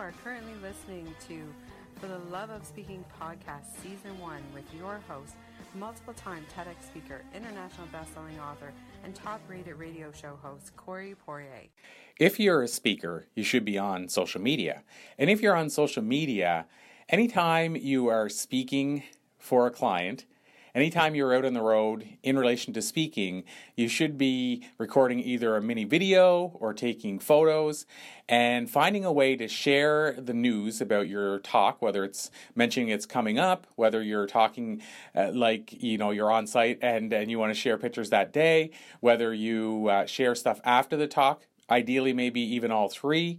are currently listening to For the Love of Speaking podcast, season one, with your host, multiple time TEDx speaker, international best-selling author, and top rated radio show host, Corey Poirier. If you're a speaker, you should be on social media. And if you're on social media, anytime you are speaking for a client, anytime you're out on the road in relation to speaking, you should be recording either a mini video or taking photos and finding a way to share the news about your talk, whether it's mentioning it's coming up, whether you're talking uh, like, you know, you're on site and, and you want to share pictures that day, whether you uh, share stuff after the talk, ideally maybe even all three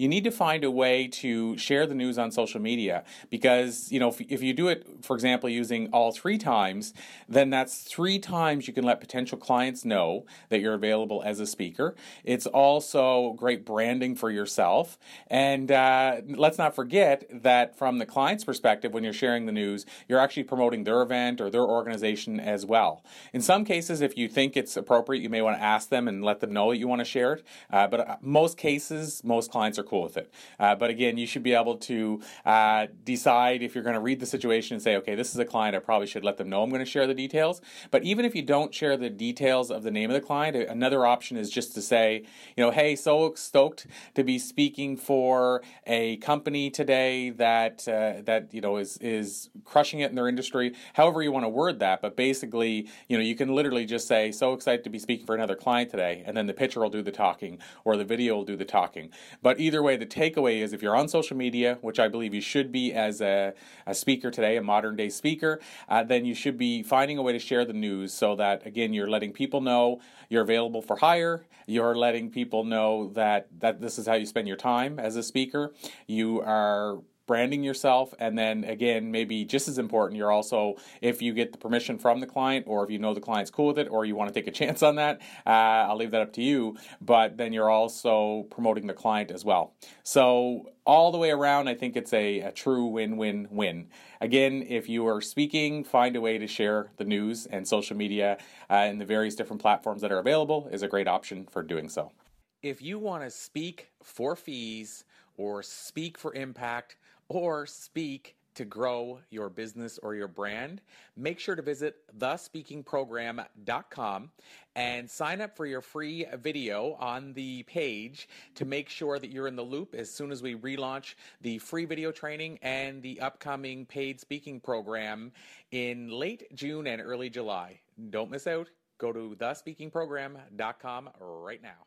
you need to find a way to share the news on social media because you know if, if you do it for example using all three times then that's three times you can let potential clients know that you're available as a speaker. It's also great branding for yourself. And uh, let's not forget that from the client's perspective when you're sharing the news you're actually promoting their event or their organization as well. In some cases if you think it's appropriate you may want to ask them and let them know that you want to share it. Uh, but uh, most cases most clients are cool with it. Uh, but again, you should be able to uh, decide if you're going to read the situation and say, okay, this is a client, I probably should let them know I'm going to share the details. But even if you don't share the details of the name of the client, another option is just to say, you know, hey, so stoked to be speaking for a company today that uh, that you know is is crushing it in their industry. However you want to word that, but basically, you know, you can literally just say, so excited to be speaking for another client today, and then the picture will do the talking or the video will do the talking. But either either way, the takeaway is if you're on social media, which I believe you should be as a, a speaker today, a modern day speaker, uh, then you should be finding a way to share the news so that, again, you're letting people know you're available for hire. You're letting people know that, that this is how you spend your time as a speaker. You are branding yourself and then again maybe just as important you're also if you get the permission from the client or if you know the client's cool with it or you want to take a chance on that uh, i'll leave that up to you but then you're also promoting the client as well. So all the way around i think it's a, a true win-win-win again if you are speaking find a way to share the news and social media uh, and the various different platforms that are available is a great option for doing so. If you want to speak for fees or speak for impact or speak to grow your business or your brand, make sure to visit thespeakingprogram.com and sign up for your free video on the page to make sure that you're in the loop as soon as we relaunch the free video training and the upcoming paid speaking program in late June and early July. Don't miss out. Go to thespeakingprogram.com right now.